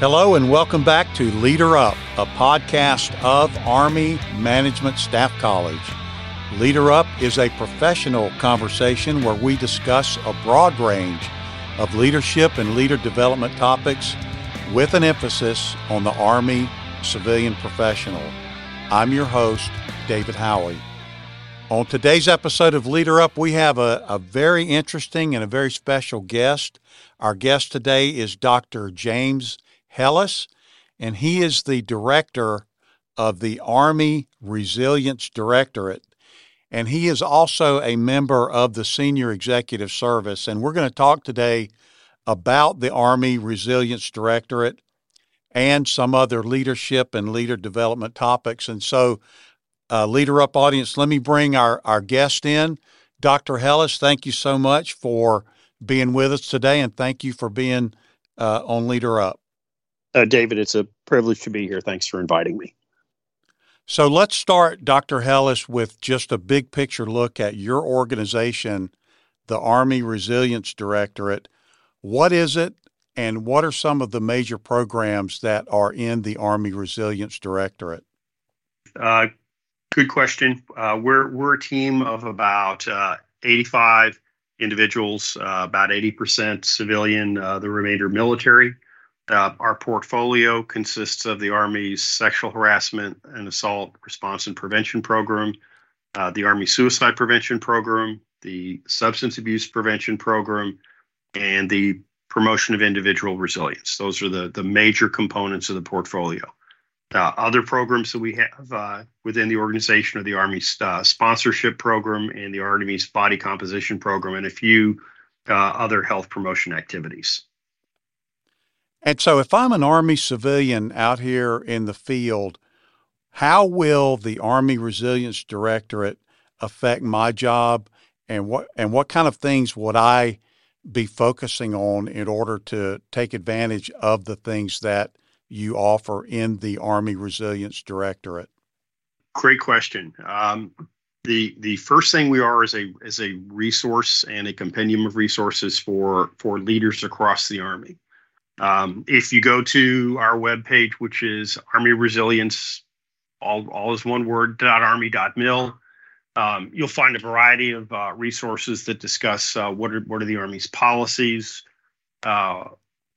Hello, and welcome back to Leader Up, a podcast of Army Management Staff College. Leader Up is a professional conversation where we discuss a broad range of leadership and leader development topics with an emphasis on the Army civilian professional. I'm your host, David Howey. On today's episode of Leader Up, we have a, a very interesting and a very special guest. Our guest today is Dr. James Helis, and he is the director of the Army Resilience Directorate. And he is also a member of the Senior Executive Service. And we're going to talk today about the Army Resilience Directorate and some other leadership and leader development topics. And so, uh, Leader Up audience, let me bring our, our guest in. Dr. Helis, thank you so much for being with us today, and thank you for being uh, on Leader Up. Uh, David, it's a privilege to be here. Thanks for inviting me. So let's start, Dr. Helis, with just a big picture look at your organization, the Army Resilience Directorate. What is it, and what are some of the major programs that are in the Army Resilience Directorate? Uh, good question. Uh, we're we're a team of about uh, 85 individuals, uh, about 80% civilian, uh, the remainder military. Uh, our portfolio consists of the Army's sexual harassment and assault response and prevention program, uh, the Army suicide prevention program, the substance abuse prevention program, and the promotion of individual resilience. Those are the, the major components of the portfolio. Uh, other programs that we have uh, within the organization are the Army's uh, sponsorship program and the Army's body composition program, and a few uh, other health promotion activities. And so, if I'm an Army civilian out here in the field, how will the Army Resilience Directorate affect my job, and what and what kind of things would I be focusing on in order to take advantage of the things that you offer in the Army Resilience Directorate? Great question. Um, the the first thing we are is a is a resource and a compendium of resources for for leaders across the Army. Um, if you go to our webpage, which is Army Resilience, all, all is one word, dot army mil, um, you'll find a variety of uh, resources that discuss uh, what are what are the Army's policies, uh,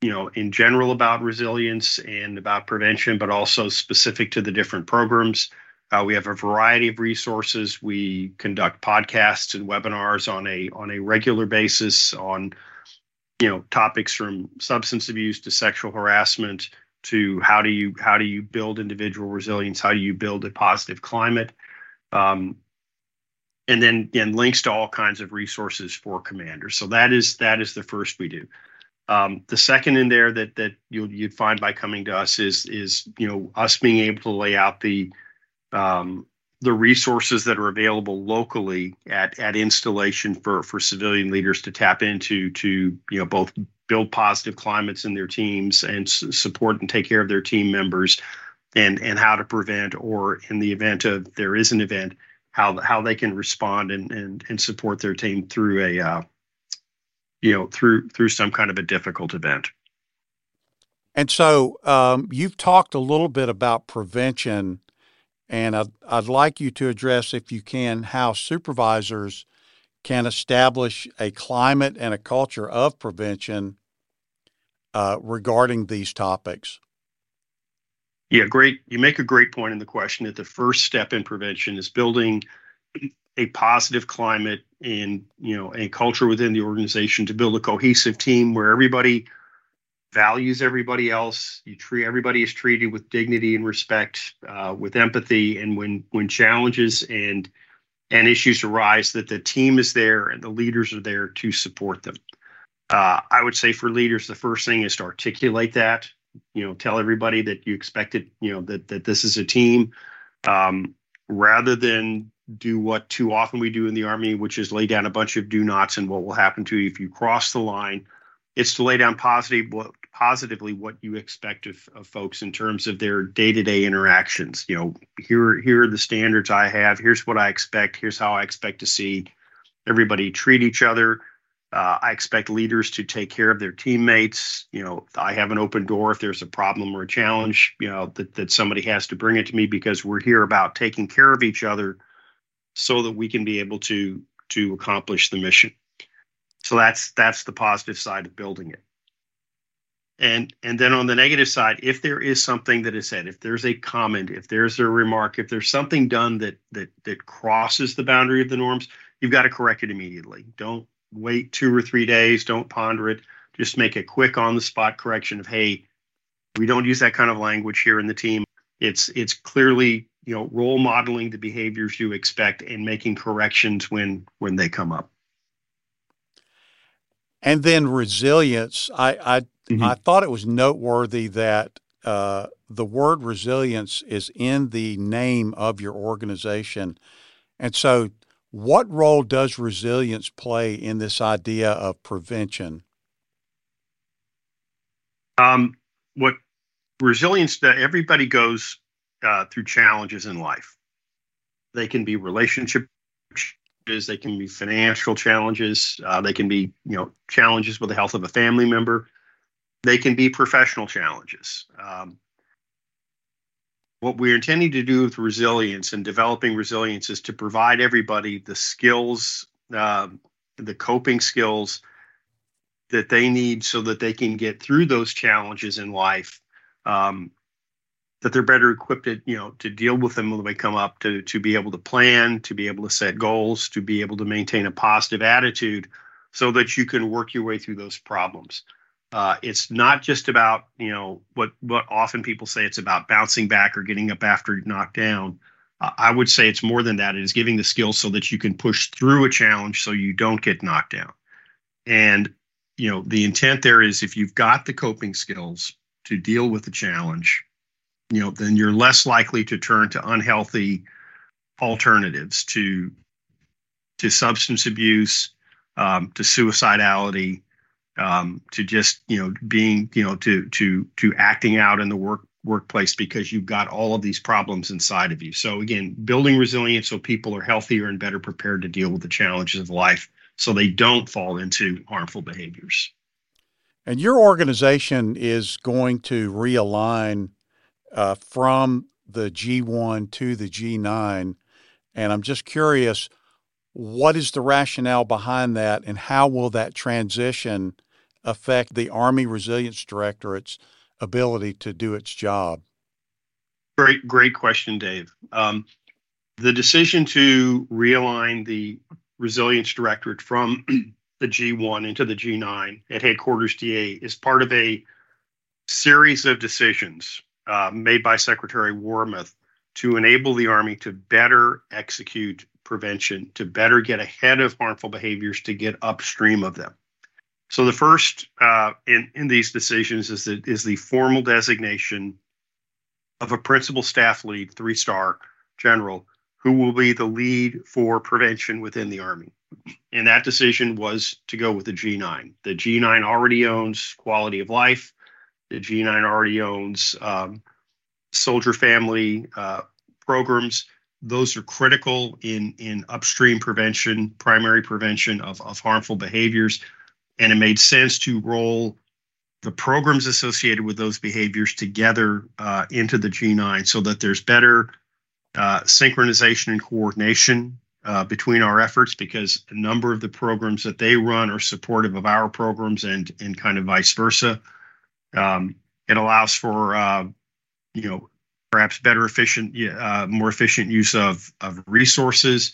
you know, in general about resilience and about prevention, but also specific to the different programs. Uh, we have a variety of resources. We conduct podcasts and webinars on a on a regular basis on you know topics from substance abuse to sexual harassment to how do you how do you build individual resilience? How do you build a positive climate? Um, and then again links to all kinds of resources for commanders. So that is that is the first we do. Um, the second in there that that you'll you'd find by coming to us is is you know us being able to lay out the um, the resources that are available locally at at installation for for civilian leaders to tap into to you know both build positive climates in their teams and s- support and take care of their team members and and how to prevent or in the event of there is an event how how they can respond and and, and support their team through a uh, you know through through some kind of a difficult event. And so um, you've talked a little bit about prevention and I'd, I'd like you to address, if you can, how supervisors can establish a climate and a culture of prevention uh, regarding these topics. Yeah, great. You make a great point in the question that the first step in prevention is building a positive climate and you know a culture within the organization to build a cohesive team where everybody values everybody else. You treat everybody is treated with dignity and respect, uh, with empathy, and when when challenges and and issues arise, that the team is there and the leaders are there to support them. Uh, I would say for leaders, the first thing is to articulate that. You know, tell everybody that you expect it. You know that that this is a team, um, rather than do what too often we do in the army, which is lay down a bunch of do nots and what will happen to you if you cross the line. It's to lay down positive what positively what you expect of, of folks in terms of their day-to-day interactions you know here here are the standards i have here's what i expect here's how i expect to see everybody treat each other Uh, I expect leaders to take care of their teammates. You know, I have an open door if there's a problem or a challenge, you know, that, that somebody has to bring it to me because we're here about taking care of each other so that we can be able to to accomplish the mission. So that's that's the positive side of building it. And and then on the negative side, if there is something that is said, if there's a comment, if there's a remark, if there's something done that that that crosses the boundary of the norms, you've got to correct it immediately. Don't wait two or three days. Don't ponder it. Just make a quick on the spot correction of, hey, we don't use that kind of language here in the team. It's it's clearly you know role modeling the behaviors you expect and making corrections when when they come up. And then resilience. I I, mm-hmm. I thought it was noteworthy that uh, the word resilience is in the name of your organization, and so what role does resilience play in this idea of prevention? Um, what resilience does, everybody goes uh, through challenges in life. They can be relationship challenges, they can be financial challenges, uh, they can be you know challenges with the health of a family member, they can be professional challenges. Um, what we're intending to do with resilience and developing resilience is to provide everybody the skills, uh, the coping skills that they need so that they can get through those challenges in life. Um, that they're better equipped, to, you know, to deal with them when they come up, to to be able to plan, to be able to set goals, to be able to maintain a positive attitude, so that you can work your way through those problems. Uh, it's not just about you know what what often people say it's about bouncing back or getting up after knocked down. Uh, I would say it's more than that. It is giving the skills so that you can push through a challenge so you don't get knocked down. And you know the intent there is if you've got the coping skills to deal with the challenge, you know then you're less likely to turn to unhealthy alternatives to to substance abuse, um, to suicidality um, to just you know being you know to to to acting out in the work workplace because you've got all of these problems inside of you. So again, building resilience so people are healthier and better prepared to deal with the challenges of life so they don't fall into harmful behaviors. And your organization is going to realign uh, from the G1 to the G9. And I'm just curious, what is the rationale behind that, and how will that transition affect the Army Resilience Directorate's ability to do its job? Great, great question, Dave. Um, the decision to realign the Resilience Directorate from the G1 into the G9 at headquarters DA is part of a series of decisions uh, made by Secretary Wormuth to enable the Army to better execute prevention, to better get ahead of harmful behaviors, to get upstream of them. So the first uh, in in these decisions is the is the formal designation of a principal staff lead, three star general, who will be the lead for prevention within the Army. And that decision was to go with the G9. The G9 already owns quality of life. The G9 already owns um, soldier family uh, programs. Those are critical in in upstream prevention, primary prevention of, of harmful behaviors and it made sense to roll the programs associated with those behaviors together uh, into the G9 so that there's better uh, synchronization and coordination uh, between our efforts because a number of the programs that they run are supportive of our programs and and kind of vice versa. Um, it allows for uh, you know perhaps better efficient, uh, more efficient use of of resources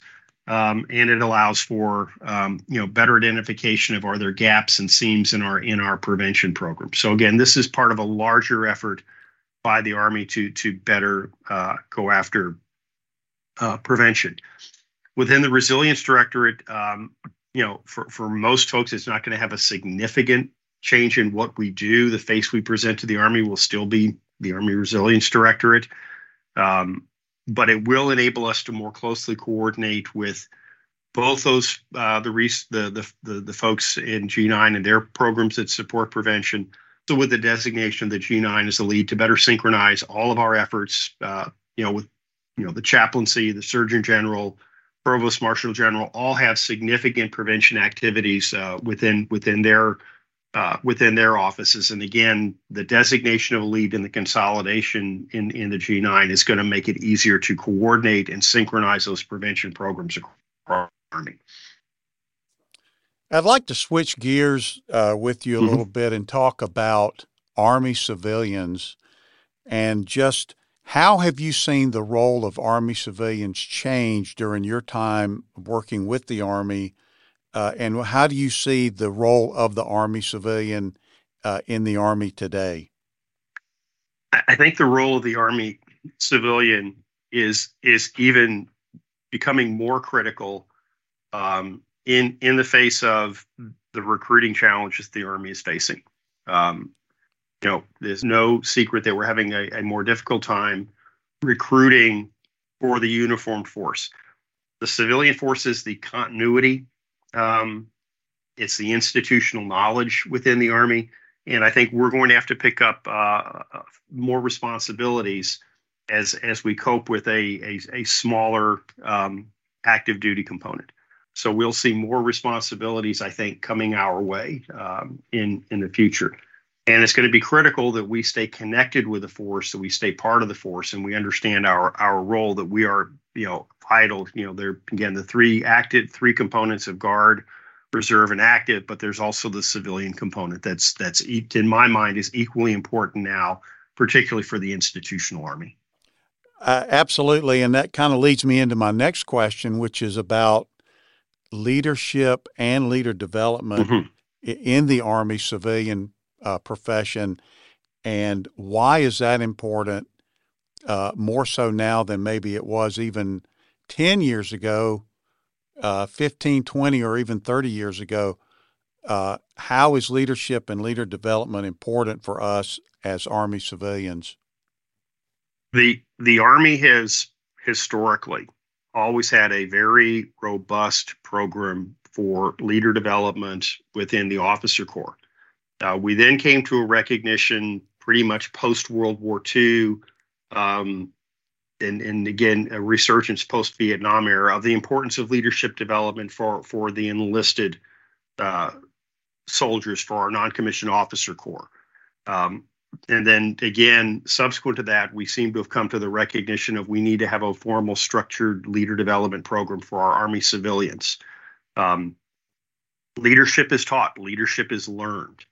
um, and it allows for um, you know better identification of are there gaps and seams in our in our prevention program. So again, this is part of a larger effort by the Army to to better uh, go after uh, prevention. Within the Resilience Directorate, um, you know, for for most folks, it's not going to have a significant change in what we do. The face we present to the Army will still be the Army Resilience Directorate. Um, but it will enable us to more closely coordinate with both those uh, the, the, the the the folks in G9 and their programs that support prevention. So with the designation of the G9 as the lead to better synchronize all of our efforts, uh, you know, with you know the chaplaincy, the Surgeon General, provost marshal general all have significant prevention activities uh, within within their uh, within their offices. And again, the designation of a lead and the consolidation in, in the G9 is going to make it easier to coordinate and synchronize those prevention programs across the Army. I'd like to switch gears uh, with you a mm-hmm. little bit and talk about Army civilians and just how have you seen the role of Army civilians change during your time working with the Army? Uh, and how do you see the role of the Army civilian uh, in the Army today? I think the role of the Army civilian is is even becoming more critical um, in in the face of the recruiting challenges the Army is facing. Um, you know, there's no secret that we're having a, a more difficult time recruiting for the uniformed force. The civilian force is the continuity um, it's the institutional knowledge within the Army. And I think we're going to have to pick up uh, more responsibilities as as we cope with a a, a smaller um, active duty component. So we'll see more responsibilities, I think, coming our way um, in in the future. And it's going to be critical that we stay connected with the force, that we stay part of the force, and we understand our our role. That we are, you know, vital. You know, there again the three active three components of guard, reserve, and active. But there's also the civilian component. That's that's in my mind is equally important now, particularly for the institutional army. Uh, absolutely, and that kind of leads me into my next question, which is about leadership and leader development mm-hmm. in the Army civilian uh, profession, and why is that important? Uh, more so now than maybe it was even 10 years ago, uh, 15, 20, or even 30 years ago. Uh, how is leadership and leader development important for us as Army civilians? The the Army has historically always had a very robust program for leader development within the officer corps. Uh, we then came to a recognition pretty much post World War II, um, and, and again, a resurgence post Vietnam era of the importance of leadership development for, for the enlisted uh, soldiers for our non commissioned officer corps. Um, and then again, subsequent to that, we seem to have come to the recognition of we need to have a formal, structured leader development program for our Army civilians. Um, leadership is taught, leadership is learned.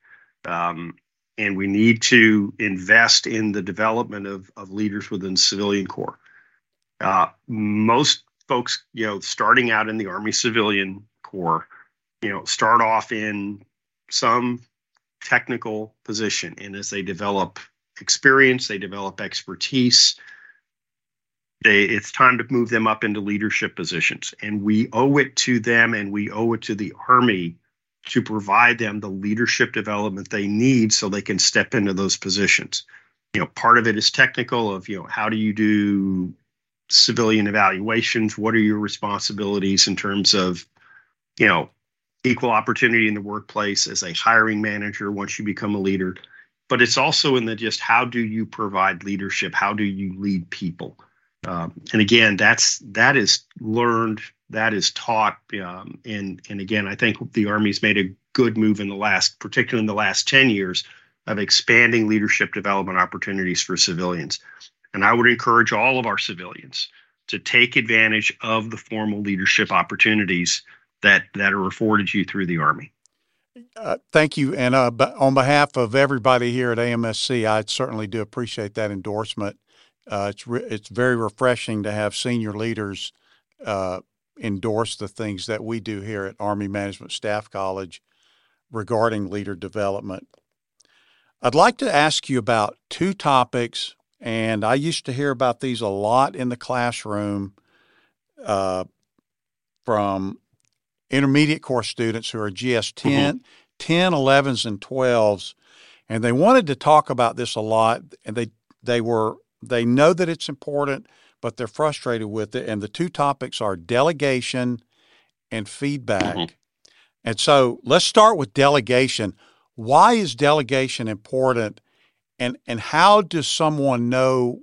Um, and we need to invest in the development of, of leaders within the civilian corps. Uh, most folks, you know, starting out in the Army Civilian Corps, you know, start off in some technical position. And as they develop experience, they develop expertise, they, it's time to move them up into leadership positions. And we owe it to them and we owe it to the Army to provide them the leadership development they need so they can step into those positions. You know, part of it is technical of, you know, how do you do civilian evaluations? What are your responsibilities in terms of, you know, equal opportunity in the workplace as a hiring manager once you become a leader? But it's also in the just how do you provide leadership? How do you lead people? Um, and again, that's that is learned that is taught. Um, and and again, I think the Army's made a good move in the last, particularly in the last ten years, of expanding leadership development opportunities for civilians. And I would encourage all of our civilians to take advantage of the formal leadership opportunities that that are afforded you through the Army. Uh, thank you, and uh, on behalf of everybody here at AMSC, I certainly do appreciate that endorsement. Uh, it's re- it's very refreshing to have senior leaders uh, endorse the things that we do here at Army Management Staff College regarding leader development. I'd like to ask you about two topics, and I used to hear about these a lot in the classroom uh, from intermediate course students who are GS 10, mm-hmm. 10, 11s, and 12s. And they wanted to talk about this a lot, and they they were they know that it's important, but they're frustrated with it. And the two topics are delegation and feedback. Mm-hmm. And so let's start with delegation. Why is delegation important? And, and how does someone know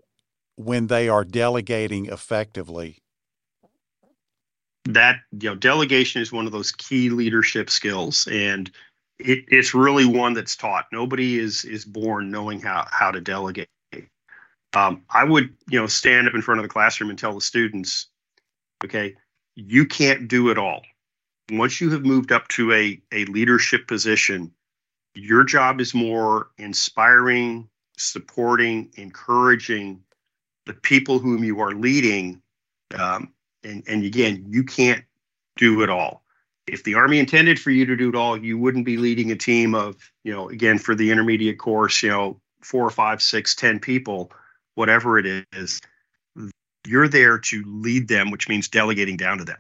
when they are delegating effectively? that you know delegation is one of those key leadership skills and it, it's really one that's taught nobody is is born knowing how how to delegate um, i would you know stand up in front of the classroom and tell the students okay you can't do it all once you have moved up to a a leadership position your job is more inspiring supporting encouraging the people whom you are leading um, and, and again, you can't do it all. If the Army intended for you to do it all, you wouldn't be leading a team of, you know, again, for the intermediate course, you know, four or five, six, ten people, whatever it is. You're there to lead them, which means delegating down to them.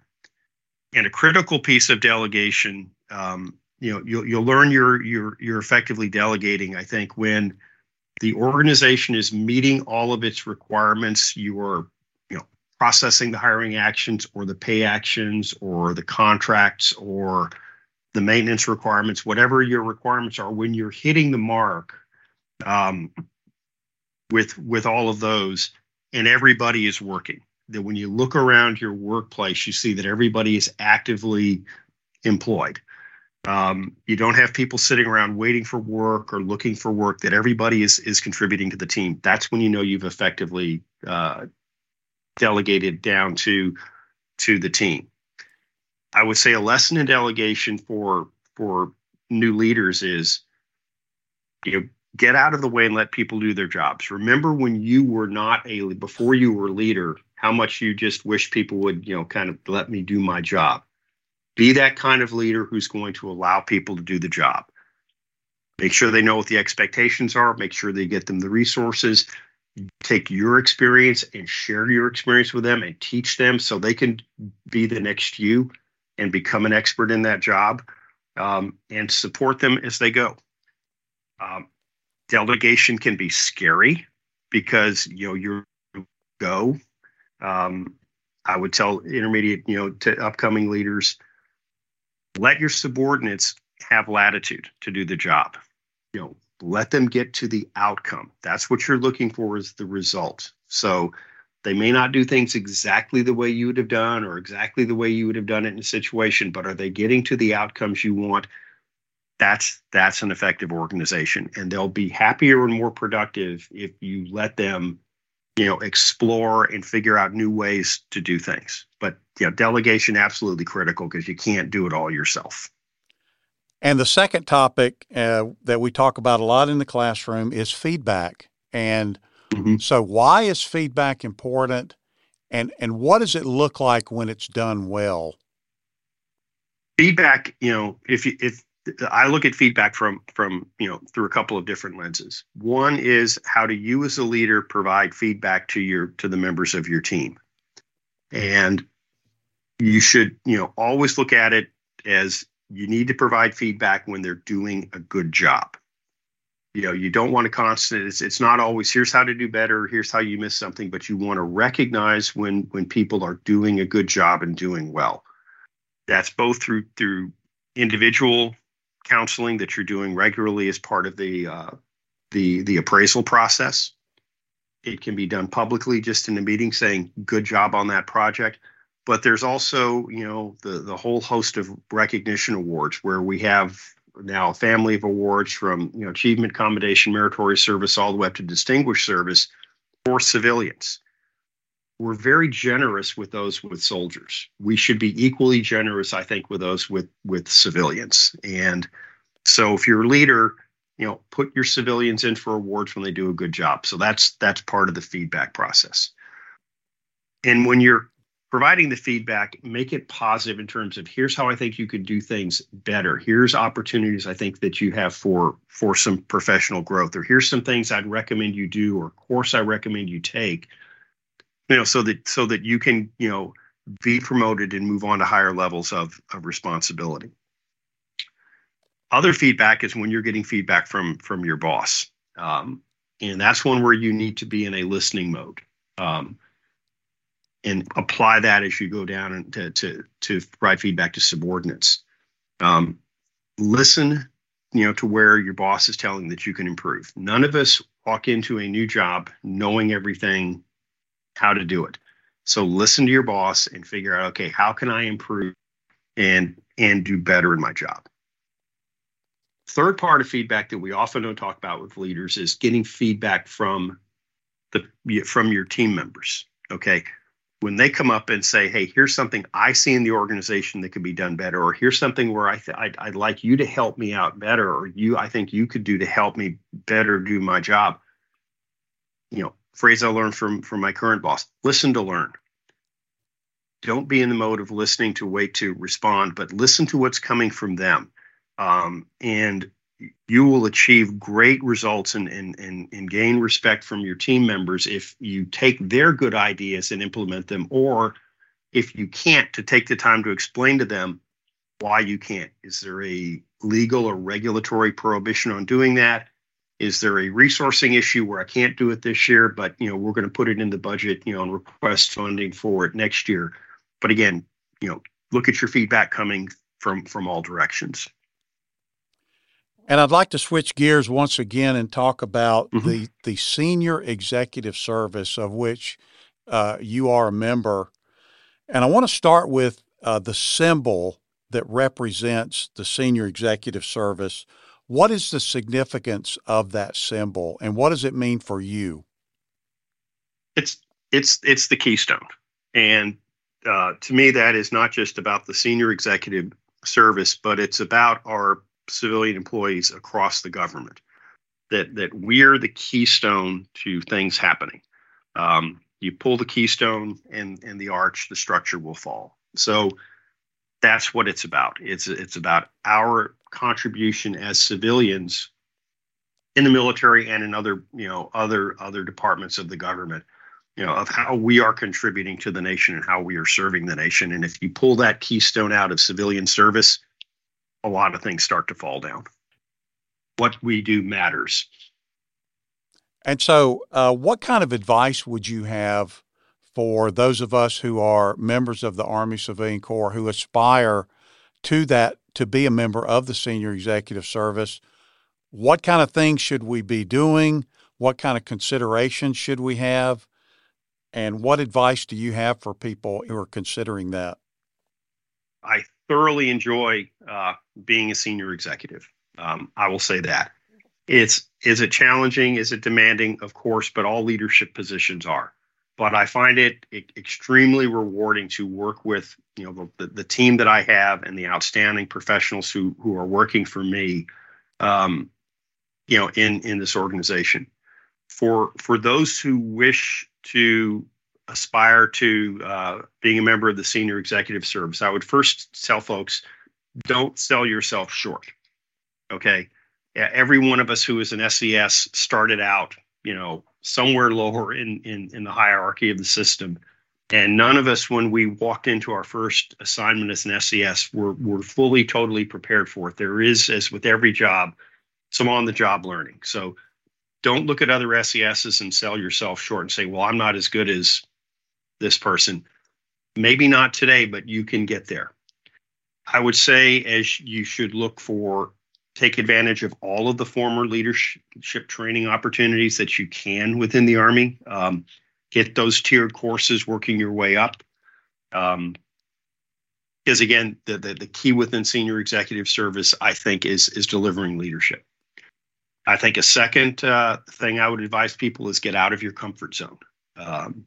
And a critical piece of delegation, um, you know, you'll, you'll learn you're, you're, you're effectively delegating, I think, when the organization is meeting all of its requirements, you are you know, processing the hiring actions or the pay actions or the contracts or the maintenance requirements, whatever your requirements are, when you're hitting the mark um, with with all of those, and everybody is working. That when you look around your workplace, you see that everybody is actively employed. Um, you don't have people sitting around waiting for work or looking for work. That everybody is is contributing to the team. That's when you know you've effectively uh, delegated down to to the team. I would say a lesson in delegation for for new leaders is you know get out of the way and let people do their jobs. Remember when you were not a before you were leader, how much you just wish people would, you know, kind of let me do my job. Be that kind of leader who's going to allow people to do the job. Make sure they know what the expectations are, make sure they get them the resources, take your experience and share your experience with them and teach them so they can be the next you and become an expert in that job um, and support them as they go. Um, delegation can be scary because you know you go. Um, I would tell intermediate, you know, to upcoming leaders, let your subordinates have latitude to do the job. You know, let them get to the outcome. That's what you're looking for is the result. So they may not do things exactly the way you would have done or exactly the way you would have done it in a situation, but are they getting to the outcomes you want? That's that's an effective organization and they'll be happier and more productive if you let them you know explore and figure out new ways to do things. But you know delegation absolutely critical because you can't do it all yourself. And the second topic uh, that we talk about a lot in the classroom is feedback. And mm-hmm. so, why is feedback important? And, and what does it look like when it's done well? Feedback, you know, if you, if I look at feedback from from you know through a couple of different lenses. One is how do you as a leader provide feedback to your to the members of your team, and you should you know always look at it as you need to provide feedback when they're doing a good job. You know, you don't want to constant. It's it's not always here's how to do better. Here's how you miss something, but you want to recognize when when people are doing a good job and doing well. That's both through through individual counseling that you're doing regularly as part of the uh, the the appraisal process. It can be done publicly, just in a meeting, saying "good job on that project." but there's also you know the the whole host of recognition awards where we have now a family of awards from you know achievement commendation meritorious service all the way up to distinguished service for civilians we're very generous with those with soldiers we should be equally generous i think with those with with civilians and so if you're a leader you know put your civilians in for awards when they do a good job so that's that's part of the feedback process and when you're providing the feedback, make it positive in terms of here's how I think you could do things better. Here's opportunities I think that you have for for some professional growth, or here's some things I'd recommend you do, or course I recommend you take. You know, so that so that you can you know be promoted and move on to higher levels of of responsibility. Other feedback is when you're getting feedback from from your boss, um, and that's one where you need to be in a listening mode. Um, and apply that as you go down and to to to provide feedback to subordinates. Um, listen, you know, to where your boss is telling that you can improve. None of us walk into a new job knowing everything, how to do it. So listen to your boss and figure out, okay, how can I improve and and do better in my job? Third part of feedback that we often don't talk about with leaders is getting feedback from the from your team members. Okay. When they come up and say, "Hey, here's something I see in the organization that could be done better," or "Here's something where I th- I'd, I'd like you to help me out better," or "You, I think you could do to help me better do my job," you know, phrase I learned from from my current boss: listen to learn. Don't be in the mode of listening to wait to respond, but listen to what's coming from them. Um, and you will achieve great results and, and, and, and gain respect from your team members if you take their good ideas and implement them, or if you can't, to take the time to explain to them why you can't. Is there a legal or regulatory prohibition on doing that? Is there a resourcing issue where I can't do it this year, but you know we're going to put it in the budget, you know, and request funding for it next year? But again, you know, look at your feedback coming from from all directions. And I'd like to switch gears once again and talk about mm-hmm. the the senior executive service of which uh, you are a member. And I want to start with uh, the symbol that represents the senior executive service. What is the significance of that symbol, and what does it mean for you? It's it's it's the keystone, and uh, to me, that is not just about the senior executive service, but it's about our civilian employees across the government. That that we're the keystone to things happening. Um, you pull the keystone, and and the arch, the structure will fall. So that's what it's about. It's it's about our contribution as civilians in the military and in other you know other other departments of the government you know of how we are contributing to the nation and how we are serving the nation and if you pull that keystone out of civilian service a lot of things start to fall down. What we do matters. And so, uh, what kind of advice would you have for those of us who are members of the Army Civilian Corps who aspire to that to be a member of the senior executive service? What kind of things should we be doing? What kind of considerations should we have? And what advice do you have for people who are considering that? I thoroughly enjoy uh, being a senior executive. Um, I will say that. It's is it challenging? Is it demanding? Of course, but all leadership positions are. But I find it, extremely rewarding to work with you know the, the, team that I have and the outstanding professionals who who are working for me, um, you know, in in this organization. For for those who wish to aspire to uh, being a member of the senior executive service, I would first tell folks don't sell yourself short. Okay. Every one of us who is an SES started out, you know, somewhere lower in, in, in the hierarchy of the system. And none of us, when we walked into our first assignment as an SES, were, were fully, totally prepared for it. There is, as with every job, some on the job learning. So don't look at other SESs and sell yourself short and say, well, I'm not as good as this person. Maybe not today, but you can get there. I would say as you should look for take advantage of all of the former leadership training opportunities that you can within the Army. Um, get those tiered courses, working your way up. Um, because again, the, the, the key within senior executive service, I think, is is delivering leadership. I think a second uh, thing I would advise people is get out of your comfort zone. Um,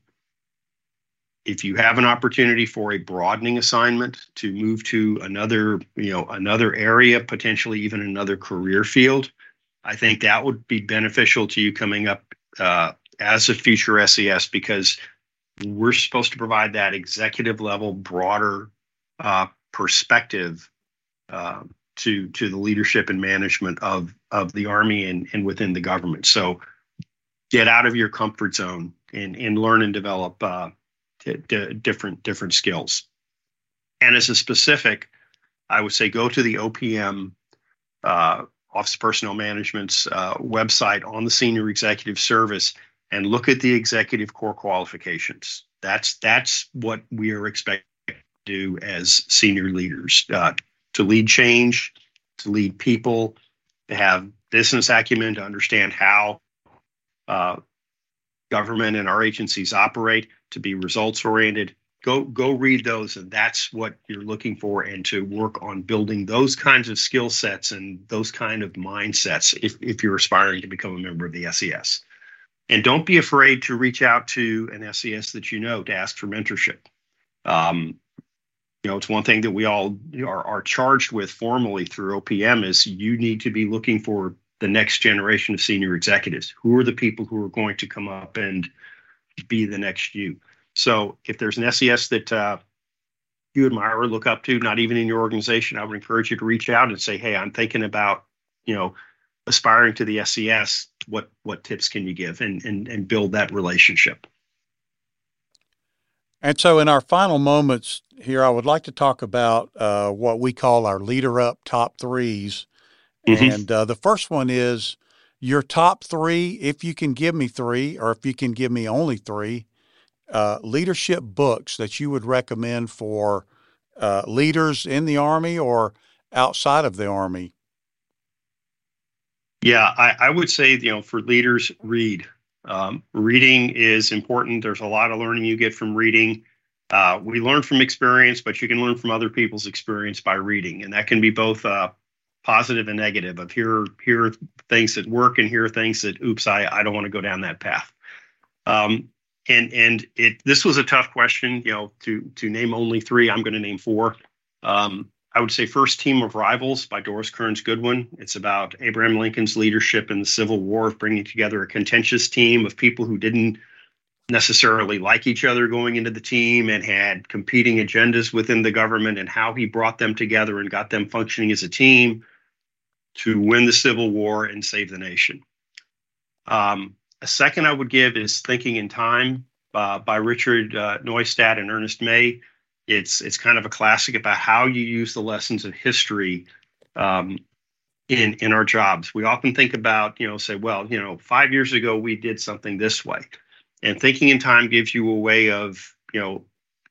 if you have an opportunity for a broadening assignment to move to another, you know, another area, potentially even another career field, I think that would be beneficial to you coming up uh, as a future SES because we're supposed to provide that executive level, broader uh, perspective uh, to to the leadership and management of of the Army and, and within the government. So get out of your comfort zone and and learn and develop uh, d- different different skills. And as a specific, I would say go to the OPM uh, Office of Personnel Management's uh, website on the Senior Executive Service and look at the executive core qualifications. That's that's what we are expected to do as senior leaders uh, to lead change, to lead people, to have business acumen, to understand how uh, government and our agencies operate to be results oriented go go read those and that's what you're looking for and to work on building those kinds of skill sets and those kind of mindsets if, if you're aspiring to become a member of the SES. And don't be afraid to reach out to an SES that you know to ask for mentorship. Um, you know, it's one thing that we all are, are charged with formally through OPM is you need to be looking for the next generation of senior executives. Who are the people who are going to come up and be the next you? So if there's an SES that uh, you admire or look up to, not even in your organization, I would encourage you to reach out and say, "Hey, I'm thinking about, you know, aspiring to the SES. What what tips can you give?" and and and build that relationship. And so, in our final moments here, I would like to talk about uh, what we call our leader up top 3s mm-hmm. And uh, the first one is your top three, if you can give me three, or if you can give me only three, uh, leadership books that you would recommend for uh, leaders in the Army or outside of the Army? Yeah, I, I would say, you know, for leaders, read. Um, reading is important. There's a lot of learning you get from reading. Uh, we learn from experience, but you can learn from other people's experience by reading, and that can be both uh, positive and negative. Of here, here are things that work, and here are things that, oops, I, I don't want to go down that path. Um, and and it this was a tough question you know to to name only three i'm going to name four um, i would say first team of rivals by doris kearns goodwin it's about abraham lincoln's leadership in the civil war of bringing together a contentious team of people who didn't necessarily like each other going into the team and had competing agendas within the government and how he brought them together and got them functioning as a team to win the civil war and save the nation um, a second I would give is Thinking in Time uh, by Richard uh, Neustadt and Ernest May. It's it's kind of a classic about how you use the lessons of history um, in in our jobs. We often think about you know say well you know five years ago we did something this way, and Thinking in Time gives you a way of you know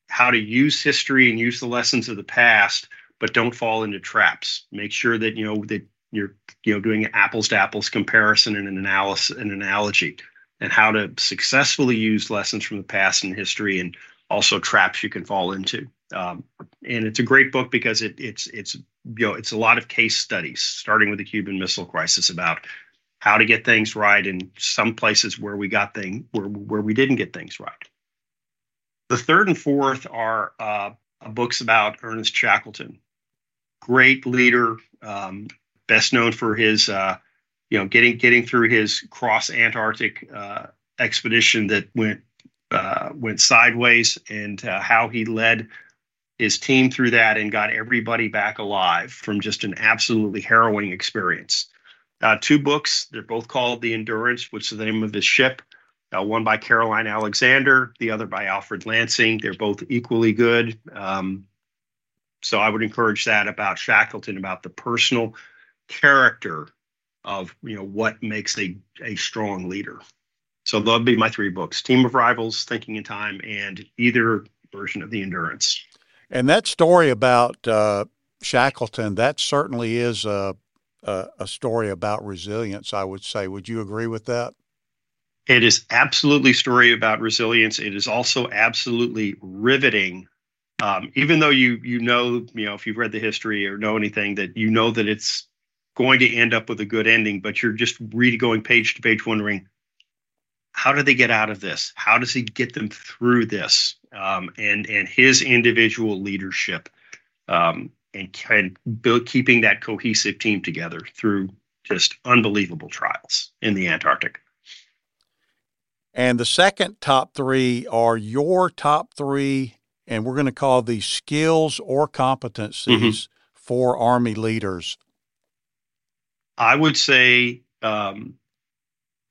how to use history and use the lessons of the past, but don't fall into traps. Make sure that you know that you're you know doing apples to apples comparison and an analysis an analogy and how to successfully use lessons from the past and history and also traps you can fall into. Um, and it's a great book because it, it's it's you know it's a lot of case studies starting with the cuban missile crisis about how to get things right in some places where we got things where, where we didn't get things right. The third and fourth are uh, books about ernest shackleton great leader um, best known for his, uh, you know, getting getting through his cross Antarctic uh, expedition that went uh, went sideways, and uh, how he led his team through that and got everybody back alive from just an absolutely harrowing experience. Uh, two books. They're both called The Endurance, which is the name of his ship. Uh, one by Caroline Alexander, the other by Alfred Lansing. They're both equally good. Um, so I would encourage that about Shackleton, about the personal character of you know what makes a a strong leader. So that'll be my three books: Team of Rivals, Thinking in Time, and either version of the Endurance. And that story about uh, Shackleton, that certainly is a, a, a story about resilience. I would say. Would you agree with that? It is absolutely story about resilience. It is also absolutely riveting. Um, even though you you know you know if you've read the history or know anything that you know that it's going to end up with a good ending, but you're just really going page to page wondering, how do they get out of this? How does he get them through this? Um, and and his individual leadership um, and, and build, keeping that cohesive team together through just unbelievable trials in the Antarctic. And the second top three are your top three, and we're going to call these skills or competencies mm-hmm. for Army leaders. I would say, um,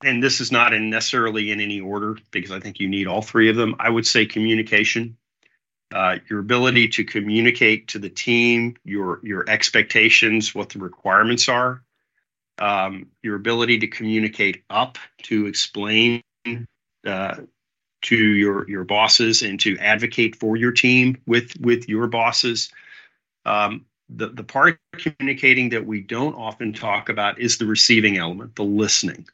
and this is not in necessarily in any order because I think you need all three of them. I would say communication, uh, your ability to communicate to the team your your expectations, what the requirements are, um, your ability to communicate up to explain uh, to your your bosses and to advocate for your team with with your bosses. Um, the, the part of communicating that we don't often talk about is the receiving element, the listening.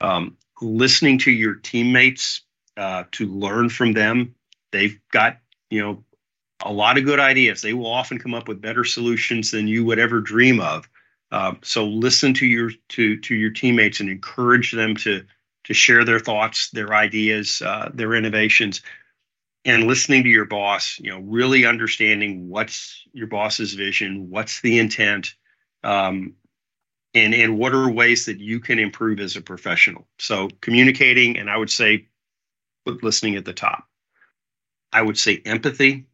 Um, listening to your teammates uh, to learn from them. They've got you know a lot of good ideas. They will often come up with better solutions than you would ever dream of. Uh, so listen to your to to your teammates and encourage them to to share their thoughts, their ideas, uh, their innovations, and listening to your boss. You know, really understanding what's your boss's vision, what's the intent, um, and and what are ways that you can improve as a professional. So communicating, and I would say, listening at the top. I would say empathy.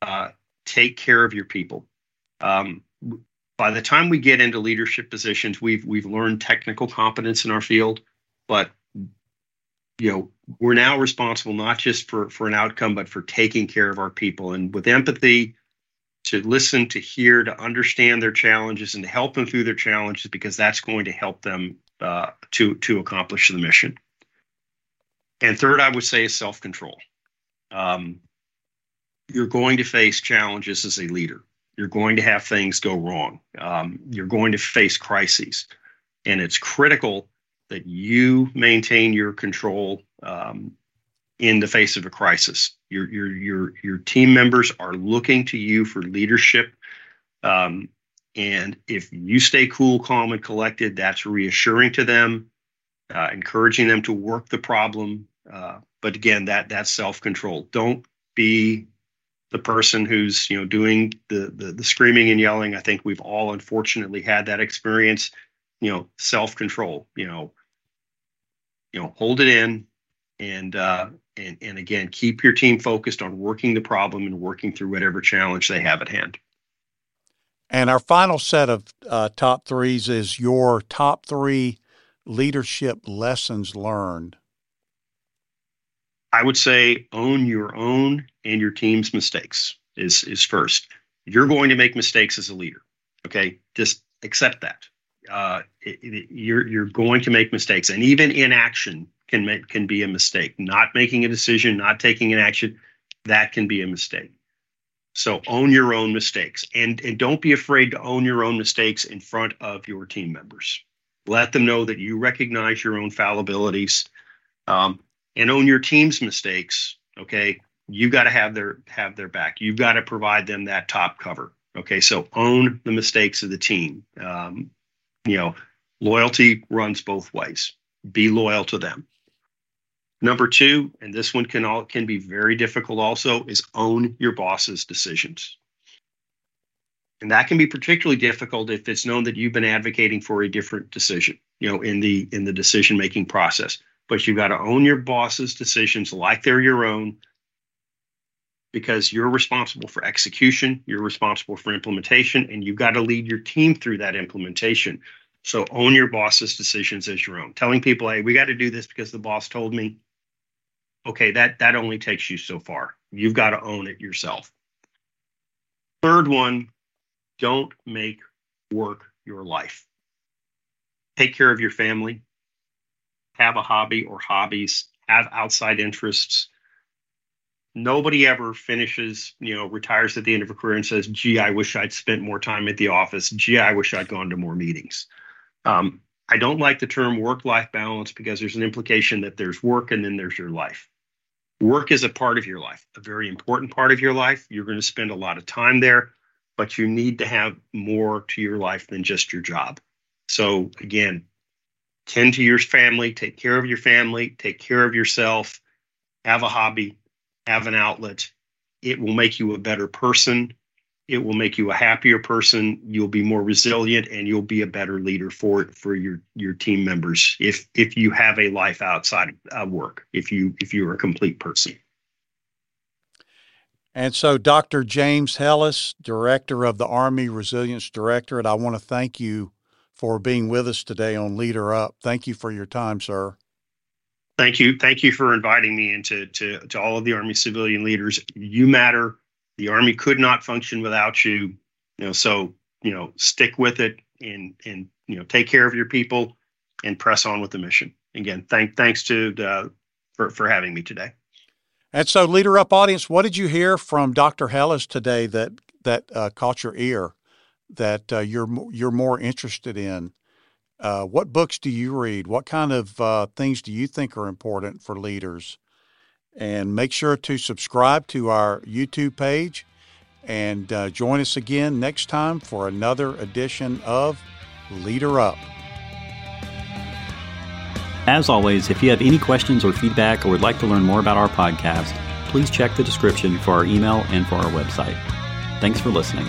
Uh, take care of your people. Um, by the time we get into leadership positions, we've we've learned technical competence in our field, but you know we're now responsible not just for for an outcome, but for taking care of our people. And with empathy, to listen, to hear, to understand their challenges, and to help them through their challenges, because that's going to help them uh, to to accomplish the mission. And third, I would say is self control. Um, you're going to face challenges as a leader you're going to have things go wrong. Um, you're going to face crises. And it's critical that you maintain your control um, in the face of a crisis. Your, your, your, your team members are looking to you for leadership. Um, and if you stay cool, calm, and collected, that's reassuring to them, uh, encouraging them to work the problem. Uh, but again, that that's self control. Don't be the person who's you know doing the, the the screaming and yelling i think we've all unfortunately had that experience you know self control you know you know hold it in and uh and and again keep your team focused on working the problem and working through whatever challenge they have at hand and our final set of uh, top threes is your top three leadership lessons learned I would say own your own and your team's mistakes is is first. You're going to make mistakes as a leader. Okay, just accept that. Uh, it, it, you're you're going to make mistakes, and even inaction can make can be a mistake. Not making a decision, not taking an action, that can be a mistake. So own your own mistakes, and and don't be afraid to own your own mistakes in front of your team members. Let them know that you recognize your own fallibilities. Um, and own your team's mistakes, okay, you got to have their have their back. You've got to provide them that top cover. Okay, so own the mistakes of the team. Um, you know, loyalty runs both ways. Be loyal to them. Number two, and this one can all can be very difficult also, is own your boss's decisions. And that can be particularly difficult if it's known that you've been advocating for a different decision, you know, in the in the decision making process but you've got to own your boss's decisions like they're your own because you're responsible for execution, you're responsible for implementation, and you've got to lead your team through that implementation. So own your boss's decisions as your own. Telling people, hey, we got to do this because the boss told me. Okay, that that only takes you so far. You've got to own it yourself. Third one, don't make work your life. Take care of your family, have a hobby or hobbies, have outside interests. Nobody ever finishes, you know, retires at the end of a career and says, gee, I wish I'd spent more time at the office. Gee, I wish I'd gone to more meetings. Um, I don't like the term work life balance because there's an implication that there's work and then there's your life. Work is a part of your life, a very important part of your life. You're going to spend a lot of time there, but you need to have more to your life than just your job. So, again, tend to your family, take care of your family, take care of yourself, have a hobby, have an outlet. It will make you a better person. It will make you a happier person. You'll be more resilient and you'll be a better leader for for your your team members if if you have a life outside of work, if you if you're a complete person. And so, Dr. James Helis, Director of the Army Resilience Directorate, I want to thank you for being with us today on Leader Up. Thank you for your time, sir. Thank you. Thank you for inviting me into to, to all of the Army civilian leaders. You matter. The Army could not function without you. You know, so you know, stick with it and and you know, take care of your people and press on with the mission. Again, thank thanks to uh, for for having me today. And so, Leader Up audience, what did you hear from Dr. Helis today that that uh, caught your ear? that uh, you're you're more interested in. Uh, what books do you read? What kind of uh, things do you think are important for leaders? And make sure to subscribe to our YouTube page and uh, join us again next time for another edition of Leader Up. As always, if you have any questions or feedback or would like to learn more about our podcast, please check the description for our email and for our website. Thanks for listening.